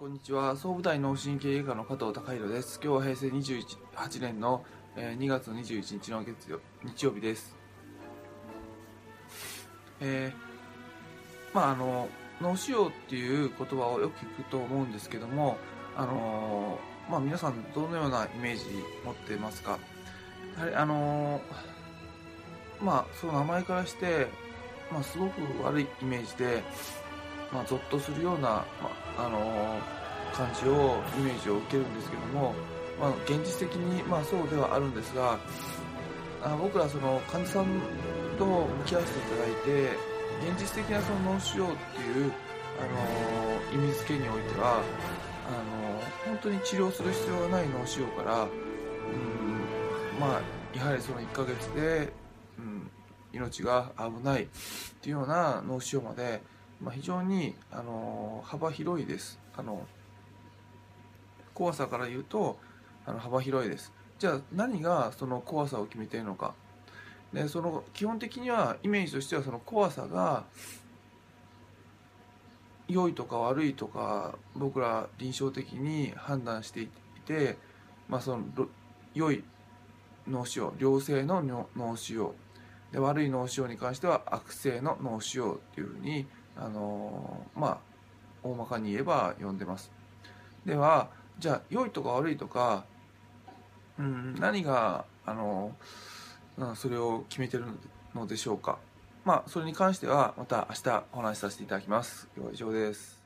こんにちは。総武大脳神経外科の加藤隆弘です。今日は平成28年の2月21日の月曜日曜日です。えー、まああの脳腫瘍っていう言葉をよく聞くと思うんですけどもあのまあ皆さんどのようなイメージ持ってますか？やはりあのまあその名前からしてまあすごく悪いイメージでまあ、ゾッとするような、まあ、あのー、感じをイメージを受けるんですけども、まあ、現実的に、まあ、そうではあるんですがあ僕らその患者さんと向き合わせていただいて現実的なその脳腫瘍っていう、あのー、意味付けにおいてはあのー、本当に治療する必要がない脳腫瘍から、うんまあ、やはりその1ヶ月で、うん、命が危ないっていうような脳腫瘍までまあ、非常に、あの幅広いです。あの怖さから言うとあの幅広いです。じゃあ何がその怖さを決めているのか。でその基本的にはイメージとしてはその怖さが良いとか悪いとか僕ら臨床的に判断していて、まあ、その良い脳腫瘍良性の脳腫瘍で悪い脳腫瘍に関しては悪性の脳腫瘍っていうふうにあのまあ大まかに言えば読んでます。ではじゃあ良いとか悪いとか、うん、何があのそれを決めてるのでしょうか。まあそれに関してはまた明日お話しさせていただきます。今日は以上です。